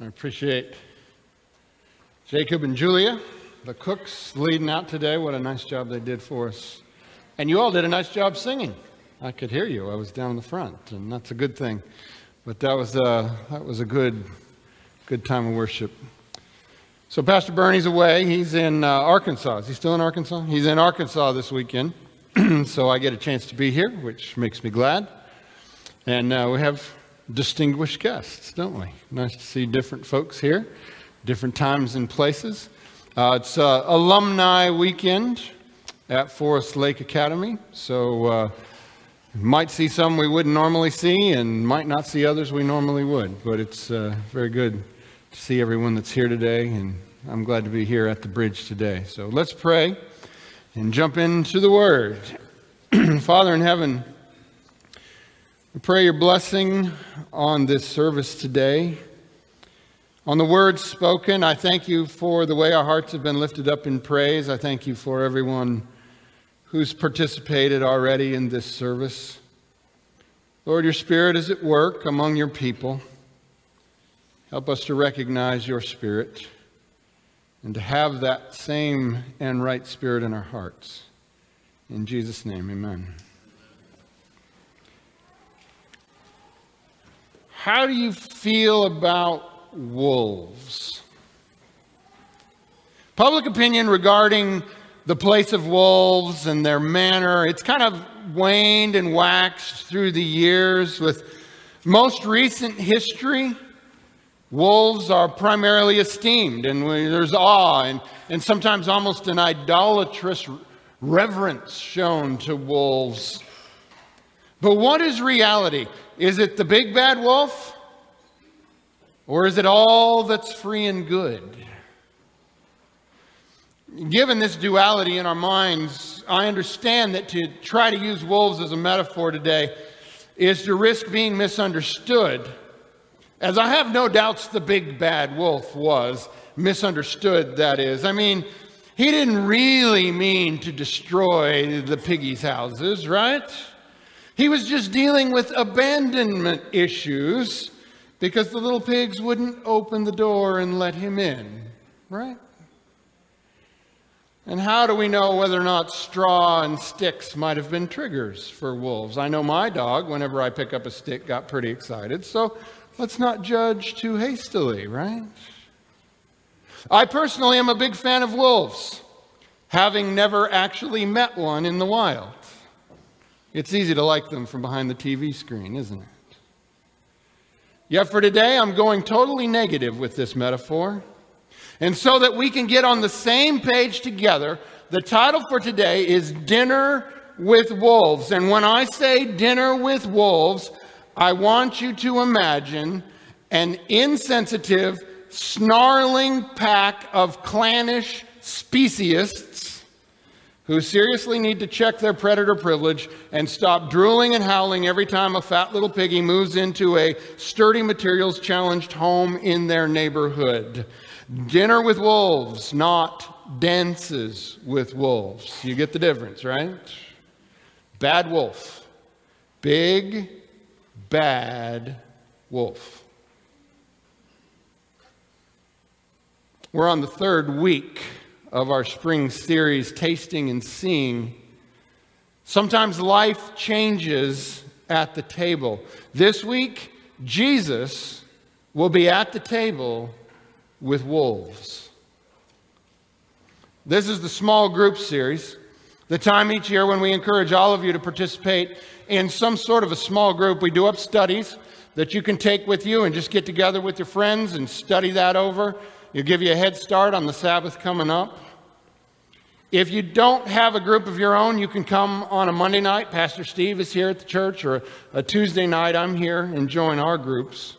I appreciate Jacob and Julia, the cooks, leading out today. What a nice job they did for us. And you all did a nice job singing. I could hear you. I was down in the front, and that's a good thing. But that was a, uh, that was a good, good time of worship. So Pastor Bernie's away. He's in uh, Arkansas. Is he still in Arkansas? He's in Arkansas this weekend. so I get a chance to be here, which makes me glad. And uh, we have distinguished guests, don't we? Nice to see different folks here, different times and places. Uh, it's uh, alumni weekend at Forest Lake Academy, so uh, might see some we wouldn't normally see, and might not see others we normally would. But it's uh, very good to see everyone that's here today, and I'm glad to be here at the bridge today. So let's pray and jump into the Word. Father in heaven. We pray your blessing on this service today. On the words spoken, I thank you for the way our hearts have been lifted up in praise. I thank you for everyone who's participated already in this service. Lord, your Spirit is at work among your people. Help us to recognize your Spirit and to have that same and right Spirit in our hearts. In Jesus' name, amen. How do you feel about wolves? Public opinion regarding the place of wolves and their manner, it's kind of waned and waxed through the years with most recent history. Wolves are primarily esteemed, and there's awe and, and sometimes almost an idolatrous reverence shown to wolves. But what is reality? Is it the big bad wolf? Or is it all that's free and good? Given this duality in our minds, I understand that to try to use wolves as a metaphor today is to risk being misunderstood. As I have no doubts the big bad wolf was misunderstood, that is. I mean, he didn't really mean to destroy the piggies' houses, right? He was just dealing with abandonment issues because the little pigs wouldn't open the door and let him in, right? And how do we know whether or not straw and sticks might have been triggers for wolves? I know my dog, whenever I pick up a stick, got pretty excited, so let's not judge too hastily, right? I personally am a big fan of wolves, having never actually met one in the wild. It's easy to like them from behind the TV screen, isn't it? Yet for today, I'm going totally negative with this metaphor. And so that we can get on the same page together, the title for today is Dinner with Wolves. And when I say dinner with wolves, I want you to imagine an insensitive, snarling pack of clannish speciesists who seriously need to check their predator privilege and stop drooling and howling every time a fat little piggy moves into a sturdy materials challenged home in their neighborhood. Dinner with wolves, not dances with wolves. You get the difference, right? Bad wolf. Big, bad wolf. We're on the third week of our spring series, Tasting and Seeing. Sometimes life changes at the table. This week, Jesus will be at the table with wolves. This is the small group series, the time each year when we encourage all of you to participate in some sort of a small group. We do up studies that you can take with you and just get together with your friends and study that over. It'll give you a head start on the Sabbath coming up. If you don't have a group of your own, you can come on a Monday night. Pastor Steve is here at the church, or a Tuesday night, I'm here and join our groups.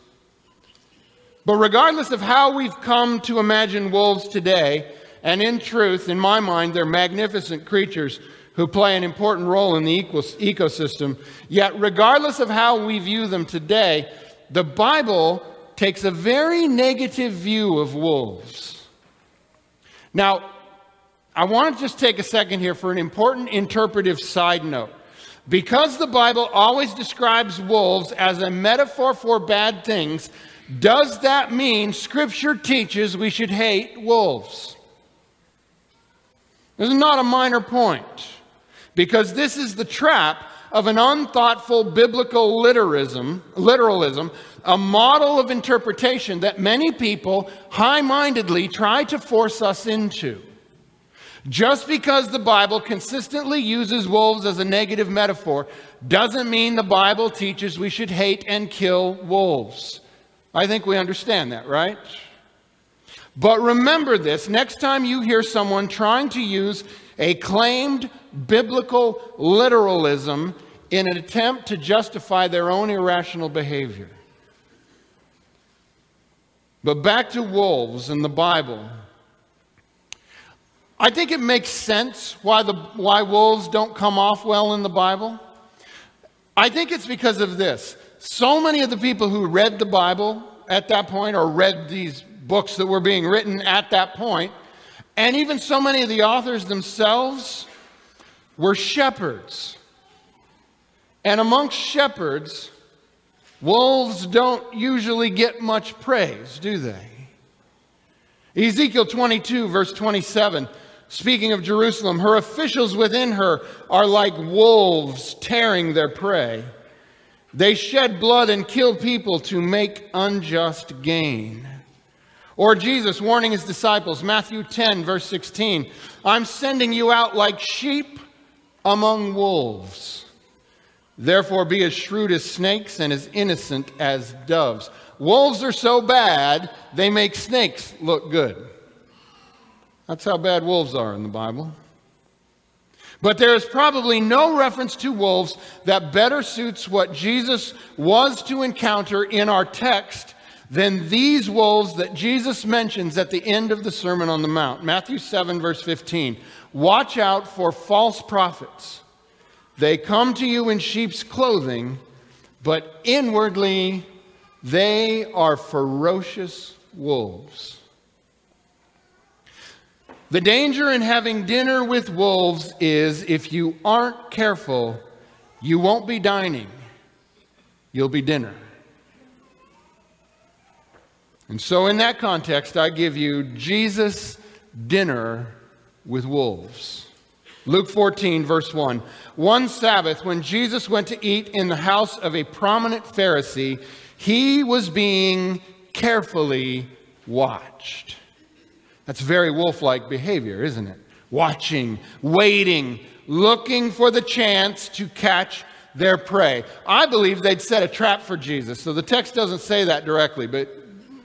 But regardless of how we've come to imagine wolves today, and in truth, in my mind, they're magnificent creatures who play an important role in the ecosystem. Yet, regardless of how we view them today, the Bible takes a very negative view of wolves. Now, I want to just take a second here for an important interpretive side note. Because the Bible always describes wolves as a metaphor for bad things, does that mean Scripture teaches we should hate wolves? This is not a minor point, because this is the trap of an unthoughtful biblical literalism, literalism, a model of interpretation that many people high mindedly try to force us into. Just because the Bible consistently uses wolves as a negative metaphor doesn't mean the Bible teaches we should hate and kill wolves. I think we understand that, right? But remember this next time you hear someone trying to use a claimed biblical literalism in an attempt to justify their own irrational behavior. But back to wolves in the Bible. I think it makes sense why, the, why wolves don't come off well in the Bible. I think it's because of this. So many of the people who read the Bible at that point or read these books that were being written at that point, and even so many of the authors themselves were shepherds. And amongst shepherds, wolves don't usually get much praise, do they? Ezekiel 22, verse 27 Speaking of Jerusalem, her officials within her are like wolves tearing their prey. They shed blood and kill people to make unjust gain. Or Jesus warning his disciples, Matthew 10, verse 16 I'm sending you out like sheep among wolves. Therefore, be as shrewd as snakes and as innocent as doves. Wolves are so bad, they make snakes look good. That's how bad wolves are in the Bible. But there is probably no reference to wolves that better suits what Jesus was to encounter in our text than these wolves that Jesus mentions at the end of the Sermon on the Mount. Matthew 7, verse 15. Watch out for false prophets. They come to you in sheep's clothing, but inwardly they are ferocious wolves. The danger in having dinner with wolves is if you aren't careful, you won't be dining, you'll be dinner. And so, in that context, I give you Jesus' dinner with wolves. Luke 14, verse 1. One Sabbath, when Jesus went to eat in the house of a prominent Pharisee, he was being carefully watched. That's very wolf like behavior, isn't it? Watching, waiting, looking for the chance to catch their prey. I believe they'd set a trap for Jesus. So the text doesn't say that directly, but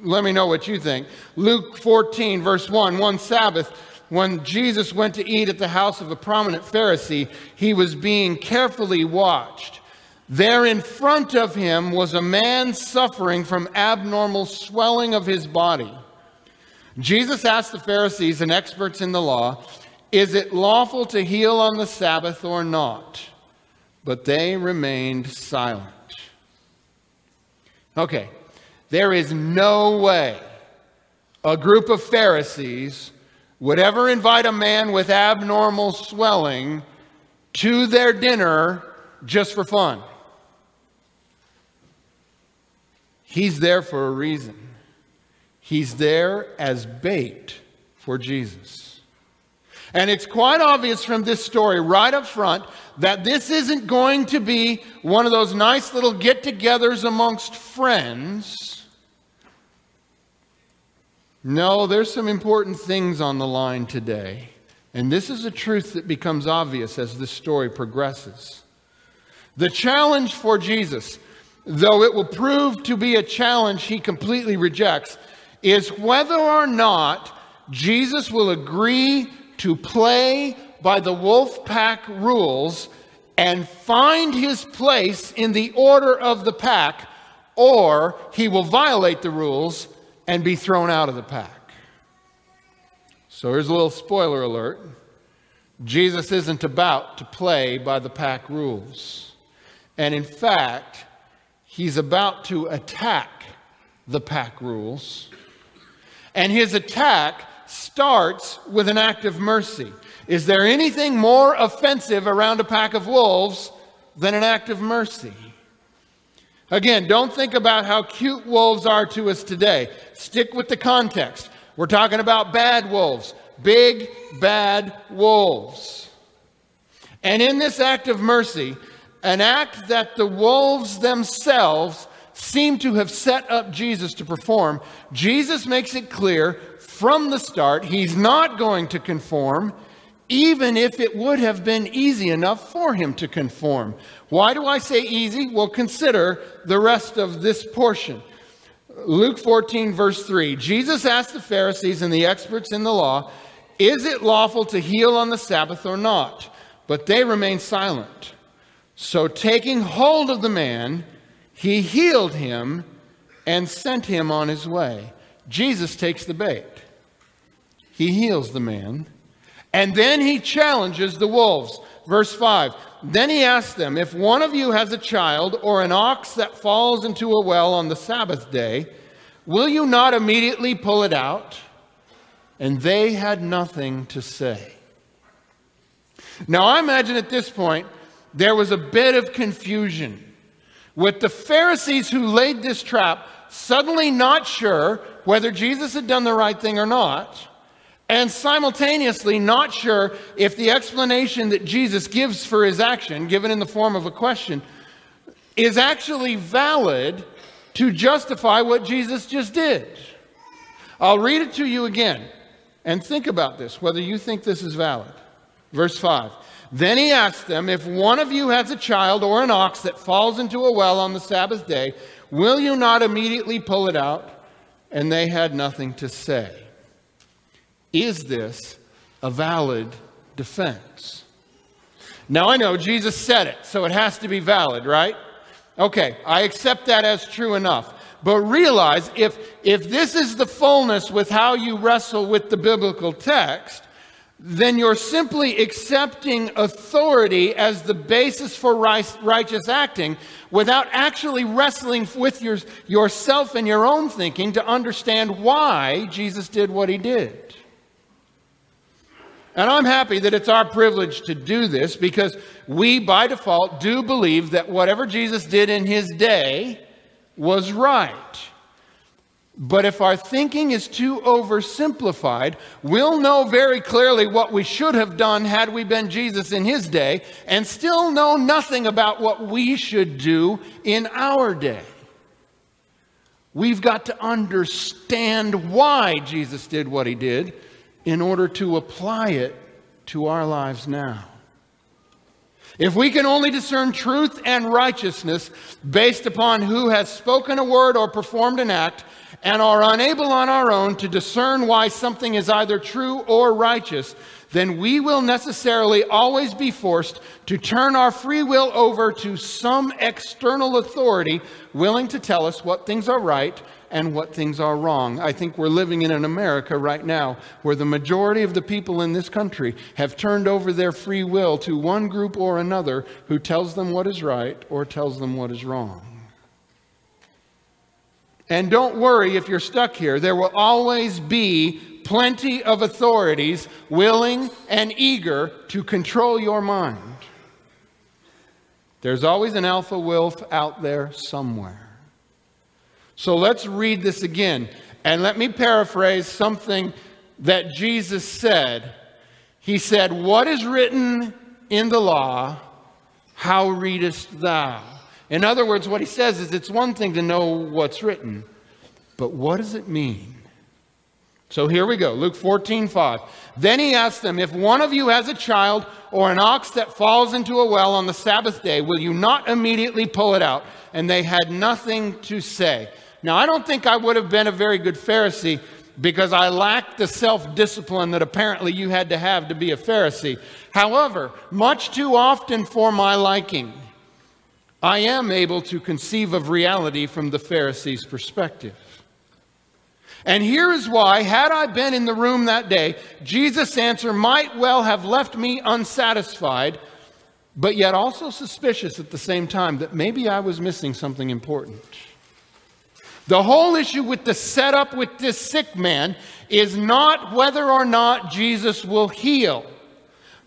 let me know what you think. Luke 14, verse 1 One Sabbath, when Jesus went to eat at the house of a prominent Pharisee, he was being carefully watched. There in front of him was a man suffering from abnormal swelling of his body. Jesus asked the Pharisees and experts in the law, Is it lawful to heal on the Sabbath or not? But they remained silent. Okay, there is no way a group of Pharisees would ever invite a man with abnormal swelling to their dinner just for fun. He's there for a reason. He's there as bait for Jesus. And it's quite obvious from this story right up front that this isn't going to be one of those nice little get togethers amongst friends. No, there's some important things on the line today. And this is a truth that becomes obvious as this story progresses. The challenge for Jesus, though it will prove to be a challenge he completely rejects, is whether or not Jesus will agree to play by the wolf pack rules and find his place in the order of the pack, or he will violate the rules and be thrown out of the pack. So here's a little spoiler alert Jesus isn't about to play by the pack rules. And in fact, he's about to attack the pack rules and his attack starts with an act of mercy. Is there anything more offensive around a pack of wolves than an act of mercy. Again, don't think about how cute wolves are to us today. Stick with the context. We're talking about bad wolves, big, bad wolves. And in this act of mercy, an act that the wolves themselves seem to have set up Jesus to perform, Jesus makes it clear from the start he's not going to conform, even if it would have been easy enough for him to conform. Why do I say easy? Well, consider the rest of this portion. Luke 14, verse 3 Jesus asked the Pharisees and the experts in the law, Is it lawful to heal on the Sabbath or not? But they remained silent. So, taking hold of the man, he healed him and sent him on his way. Jesus takes the bait. He heals the man, and then he challenges the wolves. Verse 5 Then he asked them, If one of you has a child or an ox that falls into a well on the Sabbath day, will you not immediately pull it out? And they had nothing to say. Now, I imagine at this point there was a bit of confusion with the Pharisees who laid this trap suddenly not sure whether Jesus had done the right thing or not, and simultaneously not sure if the explanation that Jesus gives for his action, given in the form of a question, is actually valid to justify what Jesus just did. I'll read it to you again and think about this, whether you think this is valid. Verse 5 then he asked them, If one of you has a child or an ox that falls into a well on the Sabbath day, will you not immediately pull it out? And they had nothing to say. Is this a valid defense? Now I know Jesus said it, so it has to be valid, right? Okay, I accept that as true enough. But realize if, if this is the fullness with how you wrestle with the biblical text, then you're simply accepting authority as the basis for righteous acting without actually wrestling with your, yourself and your own thinking to understand why Jesus did what he did. And I'm happy that it's our privilege to do this because we, by default, do believe that whatever Jesus did in his day was right. But if our thinking is too oversimplified, we'll know very clearly what we should have done had we been Jesus in his day and still know nothing about what we should do in our day. We've got to understand why Jesus did what he did in order to apply it to our lives now. If we can only discern truth and righteousness based upon who has spoken a word or performed an act, and are unable on our own to discern why something is either true or righteous, then we will necessarily always be forced to turn our free will over to some external authority willing to tell us what things are right and what things are wrong. I think we're living in an America right now where the majority of the people in this country have turned over their free will to one group or another who tells them what is right or tells them what is wrong. And don't worry if you're stuck here. There will always be plenty of authorities willing and eager to control your mind. There's always an alpha wolf out there somewhere. So let's read this again. And let me paraphrase something that Jesus said. He said, What is written in the law? How readest thou? In other words, what he says is it's one thing to know what's written, but what does it mean? So here we go, Luke 14, 5. Then he asked them, If one of you has a child or an ox that falls into a well on the Sabbath day, will you not immediately pull it out? And they had nothing to say. Now, I don't think I would have been a very good Pharisee because I lacked the self discipline that apparently you had to have to be a Pharisee. However, much too often for my liking, I am able to conceive of reality from the Pharisee's perspective. And here is why, had I been in the room that day, Jesus' answer might well have left me unsatisfied, but yet also suspicious at the same time that maybe I was missing something important. The whole issue with the setup with this sick man is not whether or not Jesus will heal,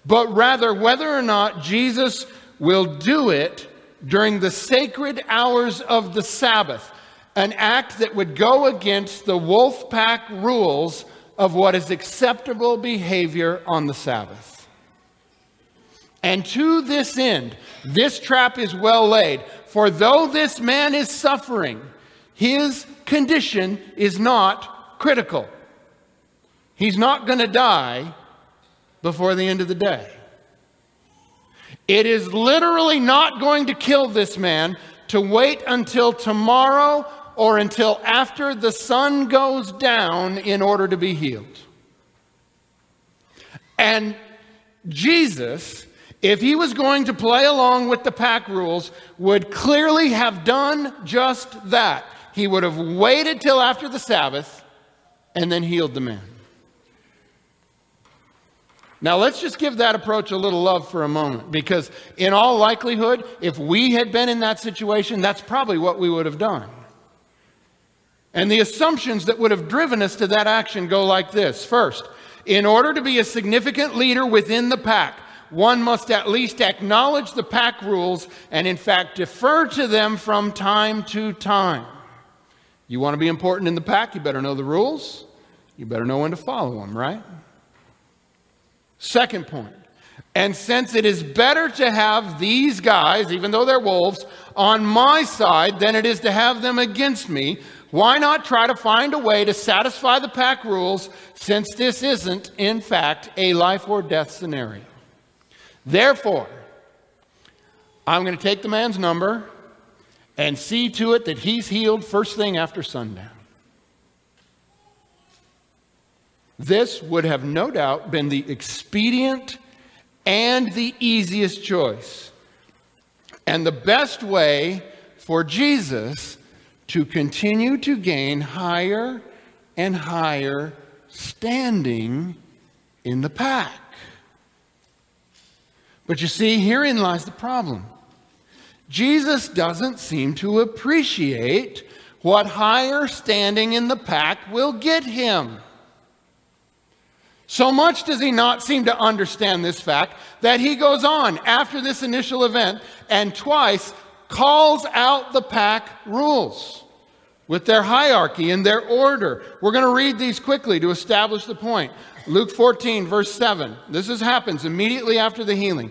but rather whether or not Jesus will do it during the sacred hours of the Sabbath, an act that would go against the wolf pack rules of what is acceptable behavior on the Sabbath. And to this end, this trap is well laid. For though this man is suffering, his condition is not critical. He's not going to die before the end of the day. It is literally not going to kill this man to wait until tomorrow or until after the sun goes down in order to be healed. And Jesus, if he was going to play along with the pack rules, would clearly have done just that. He would have waited till after the Sabbath and then healed the man. Now, let's just give that approach a little love for a moment because, in all likelihood, if we had been in that situation, that's probably what we would have done. And the assumptions that would have driven us to that action go like this First, in order to be a significant leader within the pack, one must at least acknowledge the pack rules and, in fact, defer to them from time to time. You want to be important in the pack, you better know the rules. You better know when to follow them, right? Second point. And since it is better to have these guys, even though they're wolves, on my side than it is to have them against me, why not try to find a way to satisfy the pack rules since this isn't, in fact, a life or death scenario? Therefore, I'm going to take the man's number and see to it that he's healed first thing after sundown. This would have no doubt been the expedient and the easiest choice, and the best way for Jesus to continue to gain higher and higher standing in the pack. But you see, herein lies the problem. Jesus doesn't seem to appreciate what higher standing in the pack will get him. So much does he not seem to understand this fact that he goes on after this initial event and twice calls out the pack rules with their hierarchy and their order. We're going to read these quickly to establish the point. Luke 14, verse 7. This is, happens immediately after the healing.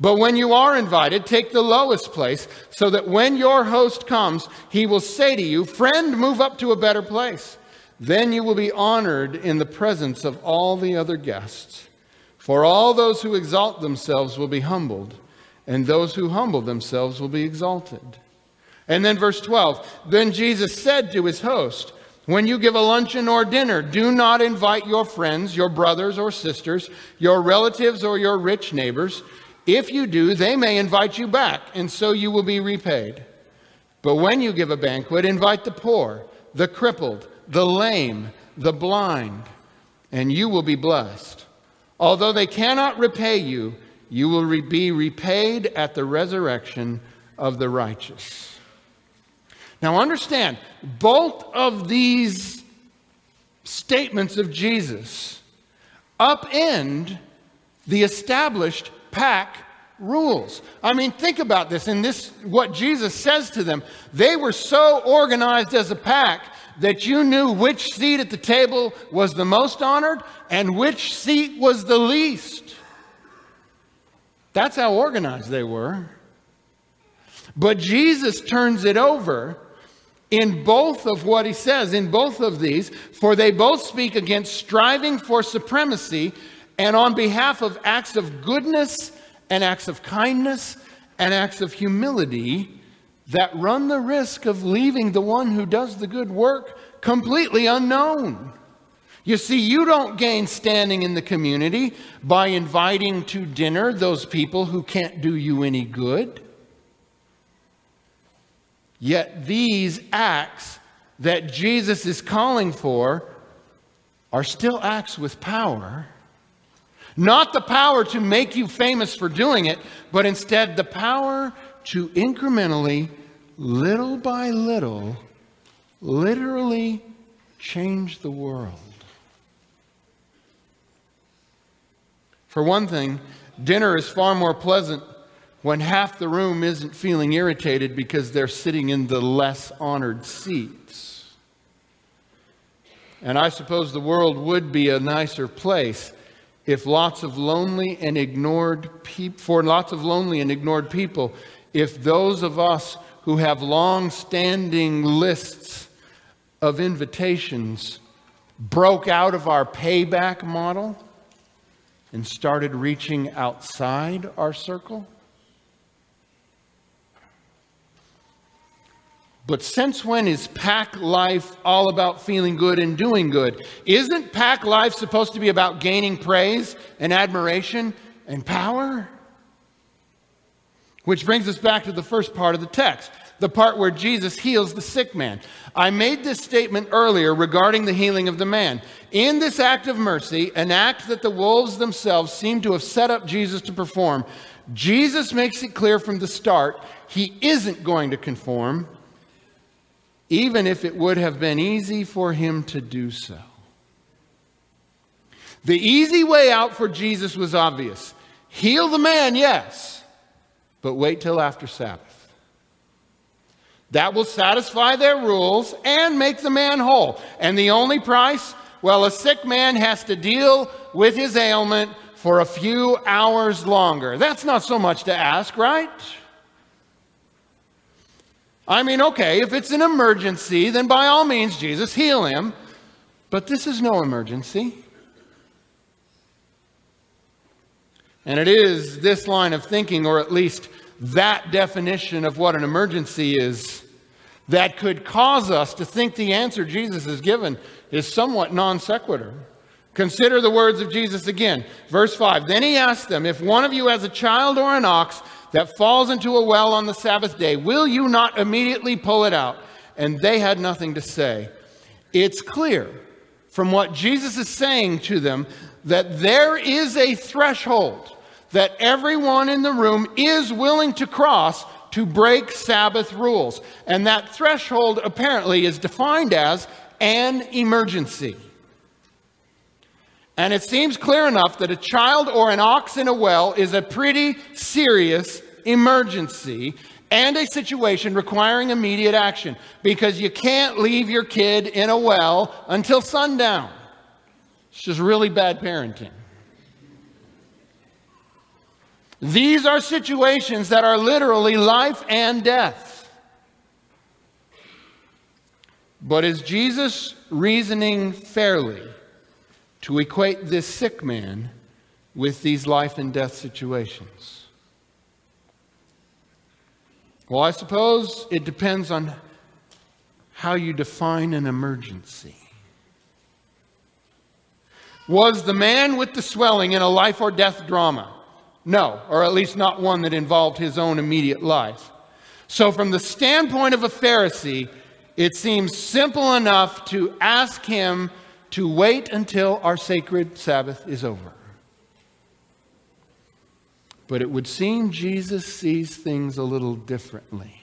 But when you are invited, take the lowest place, so that when your host comes, he will say to you, Friend, move up to a better place. Then you will be honored in the presence of all the other guests. For all those who exalt themselves will be humbled and those who humble themselves will be exalted. And then verse 12 Then Jesus said to his host, When you give a luncheon or dinner, do not invite your friends, your brothers or sisters, your relatives or your rich neighbors. If you do, they may invite you back, and so you will be repaid. But when you give a banquet, invite the poor, the crippled, the lame, the blind, and you will be blessed. Although they cannot repay you, you will be repaid at the resurrection of the righteous. Now, understand, both of these statements of Jesus upend the established pack rules. I mean, think about this. And this, what Jesus says to them, they were so organized as a pack that you knew which seat at the table was the most honored and which seat was the least. That's how organized they were. But Jesus turns it over in both of what he says, in both of these, for they both speak against striving for supremacy and on behalf of acts of goodness and acts of kindness and acts of humility that run the risk of leaving the one who does the good work completely unknown. You see, you don't gain standing in the community by inviting to dinner those people who can't do you any good. Yet these acts that Jesus is calling for are still acts with power. Not the power to make you famous for doing it, but instead the power to incrementally, little by little, literally change the world. For one thing, dinner is far more pleasant when half the room isn't feeling irritated because they're sitting in the less honored seats. And I suppose the world would be a nicer place if lots of lonely and ignored people, for lots of lonely and ignored people, if those of us who have long standing lists of invitations broke out of our payback model and started reaching outside our circle? But since when is pack life all about feeling good and doing good? Isn't pack life supposed to be about gaining praise and admiration and power? Which brings us back to the first part of the text, the part where Jesus heals the sick man. I made this statement earlier regarding the healing of the man. In this act of mercy, an act that the wolves themselves seem to have set up Jesus to perform, Jesus makes it clear from the start he isn't going to conform even if it would have been easy for him to do so. The easy way out for Jesus was obvious heal the man, yes, but wait till after Sabbath. That will satisfy their rules and make the man whole. And the only price? Well, a sick man has to deal with his ailment for a few hours longer. That's not so much to ask, right? I mean, okay, if it's an emergency, then by all means, Jesus, heal him. But this is no emergency. And it is this line of thinking, or at least that definition of what an emergency is, that could cause us to think the answer Jesus has given is somewhat non sequitur. Consider the words of Jesus again. Verse 5 Then he asked them, If one of you has a child or an ox that falls into a well on the Sabbath day, will you not immediately pull it out? And they had nothing to say. It's clear from what Jesus is saying to them that there is a threshold that everyone in the room is willing to cross to break Sabbath rules. And that threshold apparently is defined as an emergency. And it seems clear enough that a child or an ox in a well is a pretty serious emergency and a situation requiring immediate action because you can't leave your kid in a well until sundown. It's just really bad parenting. These are situations that are literally life and death. But is Jesus reasoning fairly? To equate this sick man with these life and death situations? Well, I suppose it depends on how you define an emergency. Was the man with the swelling in a life or death drama? No, or at least not one that involved his own immediate life. So, from the standpoint of a Pharisee, it seems simple enough to ask him to wait until our sacred Sabbath is over. But it would seem Jesus sees things a little differently.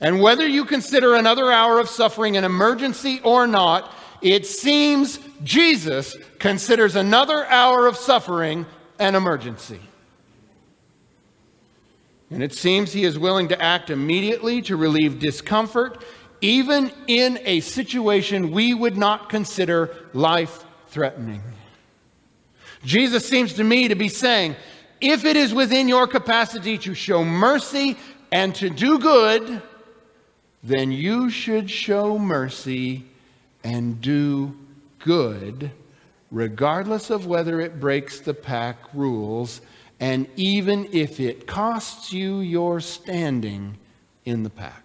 And whether you consider another hour of suffering an emergency or not, it seems Jesus considers another hour of suffering an emergency. And it seems he is willing to act immediately to relieve discomfort even in a situation we would not consider life threatening. Jesus seems to me to be saying, if it is within your capacity to show mercy and to do good, then you should show mercy and do good, regardless of whether it breaks the pack rules and even if it costs you your standing in the pack.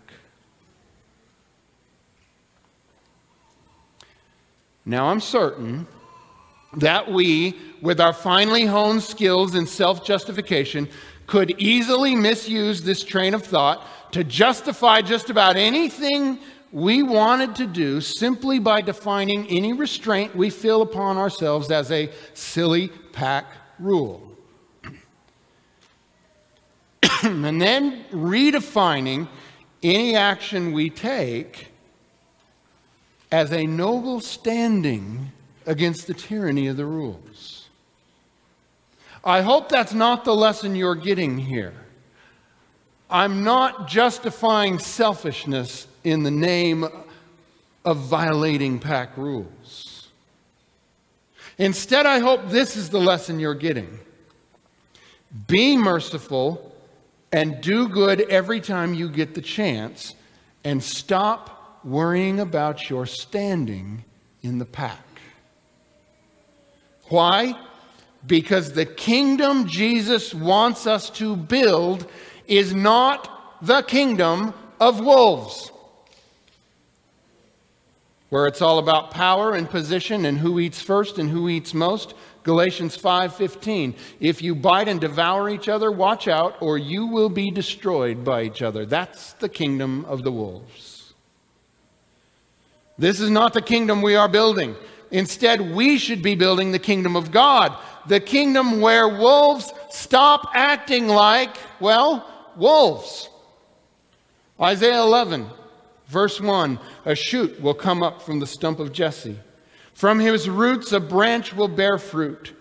Now, I'm certain that we, with our finely honed skills in self justification, could easily misuse this train of thought to justify just about anything we wanted to do simply by defining any restraint we feel upon ourselves as a silly pack rule. and then redefining any action we take as a noble standing against the tyranny of the rules. I hope that's not the lesson you're getting here. I'm not justifying selfishness in the name of violating pack rules. Instead, I hope this is the lesson you're getting. Be merciful and do good every time you get the chance, and stop worrying about your standing in the pack. Why? Because the kingdom Jesus wants us to build is not the kingdom of wolves, where it's all about power and position and who eats first and who eats most. Galatians 5:15 If you bite and devour each other watch out or you will be destroyed by each other that's the kingdom of the wolves This is not the kingdom we are building. Instead we should be building the kingdom of God. The kingdom where wolves stop acting like well wolves. Isaiah 11 verse 1 A shoot will come up from the stump of Jesse. From his roots, a branch will bear fruit.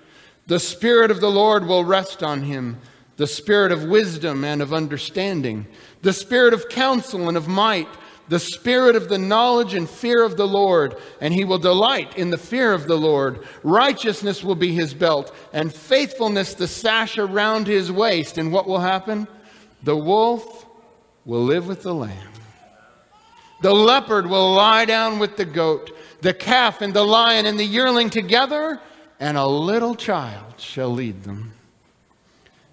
The Spirit of the Lord will rest on him. The Spirit of wisdom and of understanding, the Spirit of counsel and of might, the Spirit of the knowledge and fear of the Lord. And he will delight in the fear of the Lord. Righteousness will be his belt, and faithfulness the sash around his waist. And what will happen? The wolf will live with the lamb. The leopard will lie down with the goat the calf and the lion and the yearling together, and a little child shall lead them.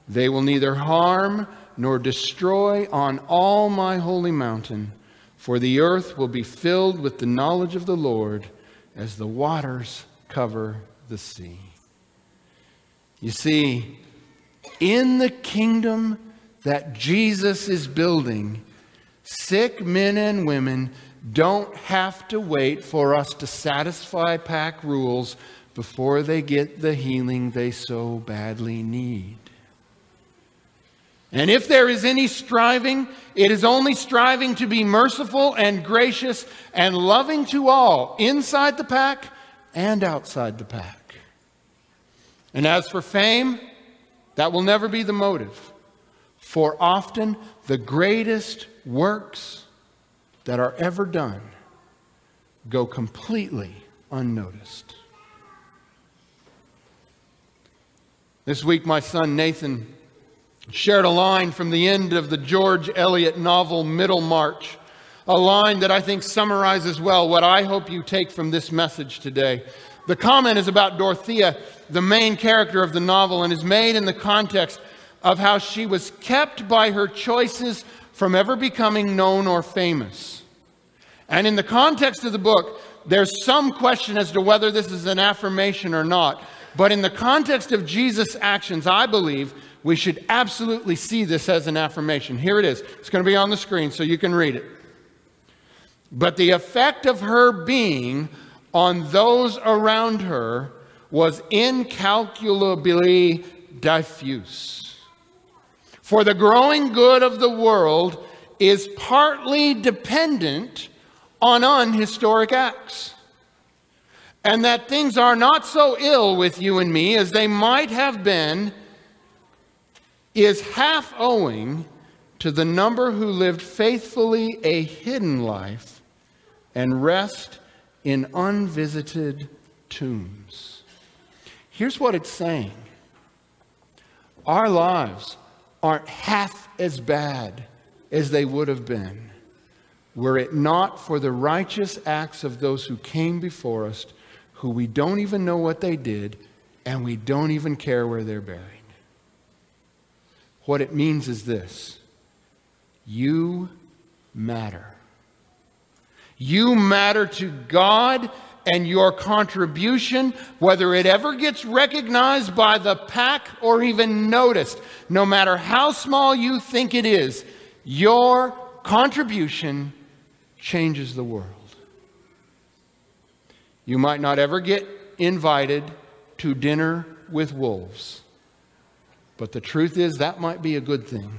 They will neither harm nor destroy on all my holy mountain, for the earth will be filled with the knowledge of the Lord as the waters cover the sea. You see, in the kingdom that Jesus is building, sick men and women don't have to wait for us to satisfy pack rules before they get the healing they so badly need. And if there is any striving, it is only striving to be merciful and gracious and loving to all, inside the pack and outside the pack. And as for fame, that will never be the motive. For often the greatest works that are ever done go completely unnoticed. This week, my son Nathan shared a line from the end of the George Eliot novel Middlemarch, a line that I think summarizes well what I hope you take from this message today. The comment is about Dorothea, the main character of the novel, and is made in the context of how she was kept by her choices from ever becoming known or famous. And in the context of the book, there's some question as to whether this is an affirmation or not. But in the context of Jesus' actions, I believe we should absolutely see this as an affirmation. Here it is. It's going to be on the screen so you can read it. But the effect of her being on those around her was incalculably diffuse. For the growing good of the world is partly dependent on unhistoric acts. And that things are not so ill with you and me as they might have been is half owing to the number who lived faithfully a hidden life and rest in unvisited tombs. Here's what it's saying our lives aren't half as bad as they would have been were it not for the righteous acts of those who came before us, who we don't even know what they did, and we don't even care where they're buried. What it means is this you matter. You matter to God and your contribution, whether it ever gets recognized by the pack or even noticed, no matter how small you think it is, your contribution changes the world. You might not ever get invited to dinner with wolves, but the truth is that might be a good thing.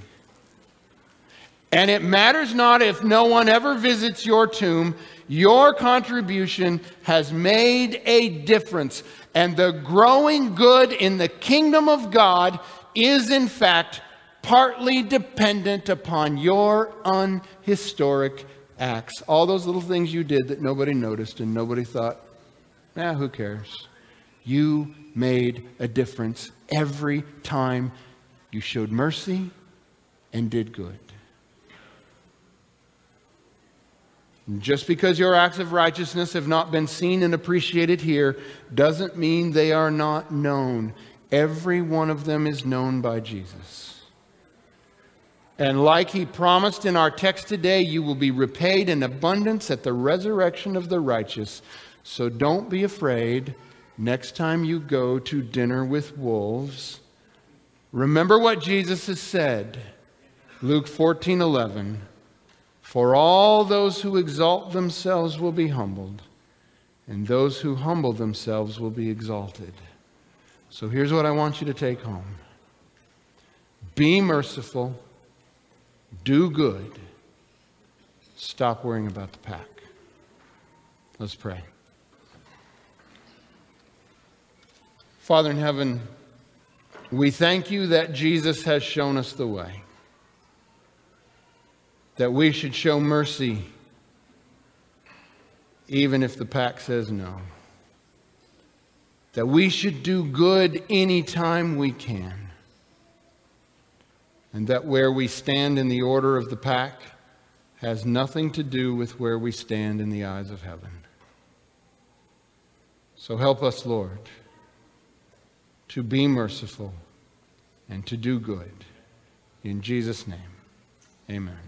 And it matters not if no one ever visits your tomb, your contribution has made a difference. And the growing good in the kingdom of God is, in fact, partly dependent upon your unhistoric acts. All those little things you did that nobody noticed and nobody thought, eh, who cares? You made a difference every time you showed mercy and did good. Just because your acts of righteousness have not been seen and appreciated here doesn't mean they are not known. Every one of them is known by Jesus. And like he promised in our text today, you will be repaid in abundance at the resurrection of the righteous. So don't be afraid next time you go to dinner with wolves. Remember what Jesus has said. Luke 14 11. For all those who exalt themselves will be humbled, and those who humble themselves will be exalted. So here's what I want you to take home be merciful, do good, stop worrying about the pack. Let's pray. Father in heaven, we thank you that Jesus has shown us the way that we should show mercy even if the pack says no. That we should do good anytime we can. And that where we stand in the order of the pack has nothing to do with where we stand in the eyes of heaven. So help us, Lord, to be merciful and to do good. In Jesus' name, amen.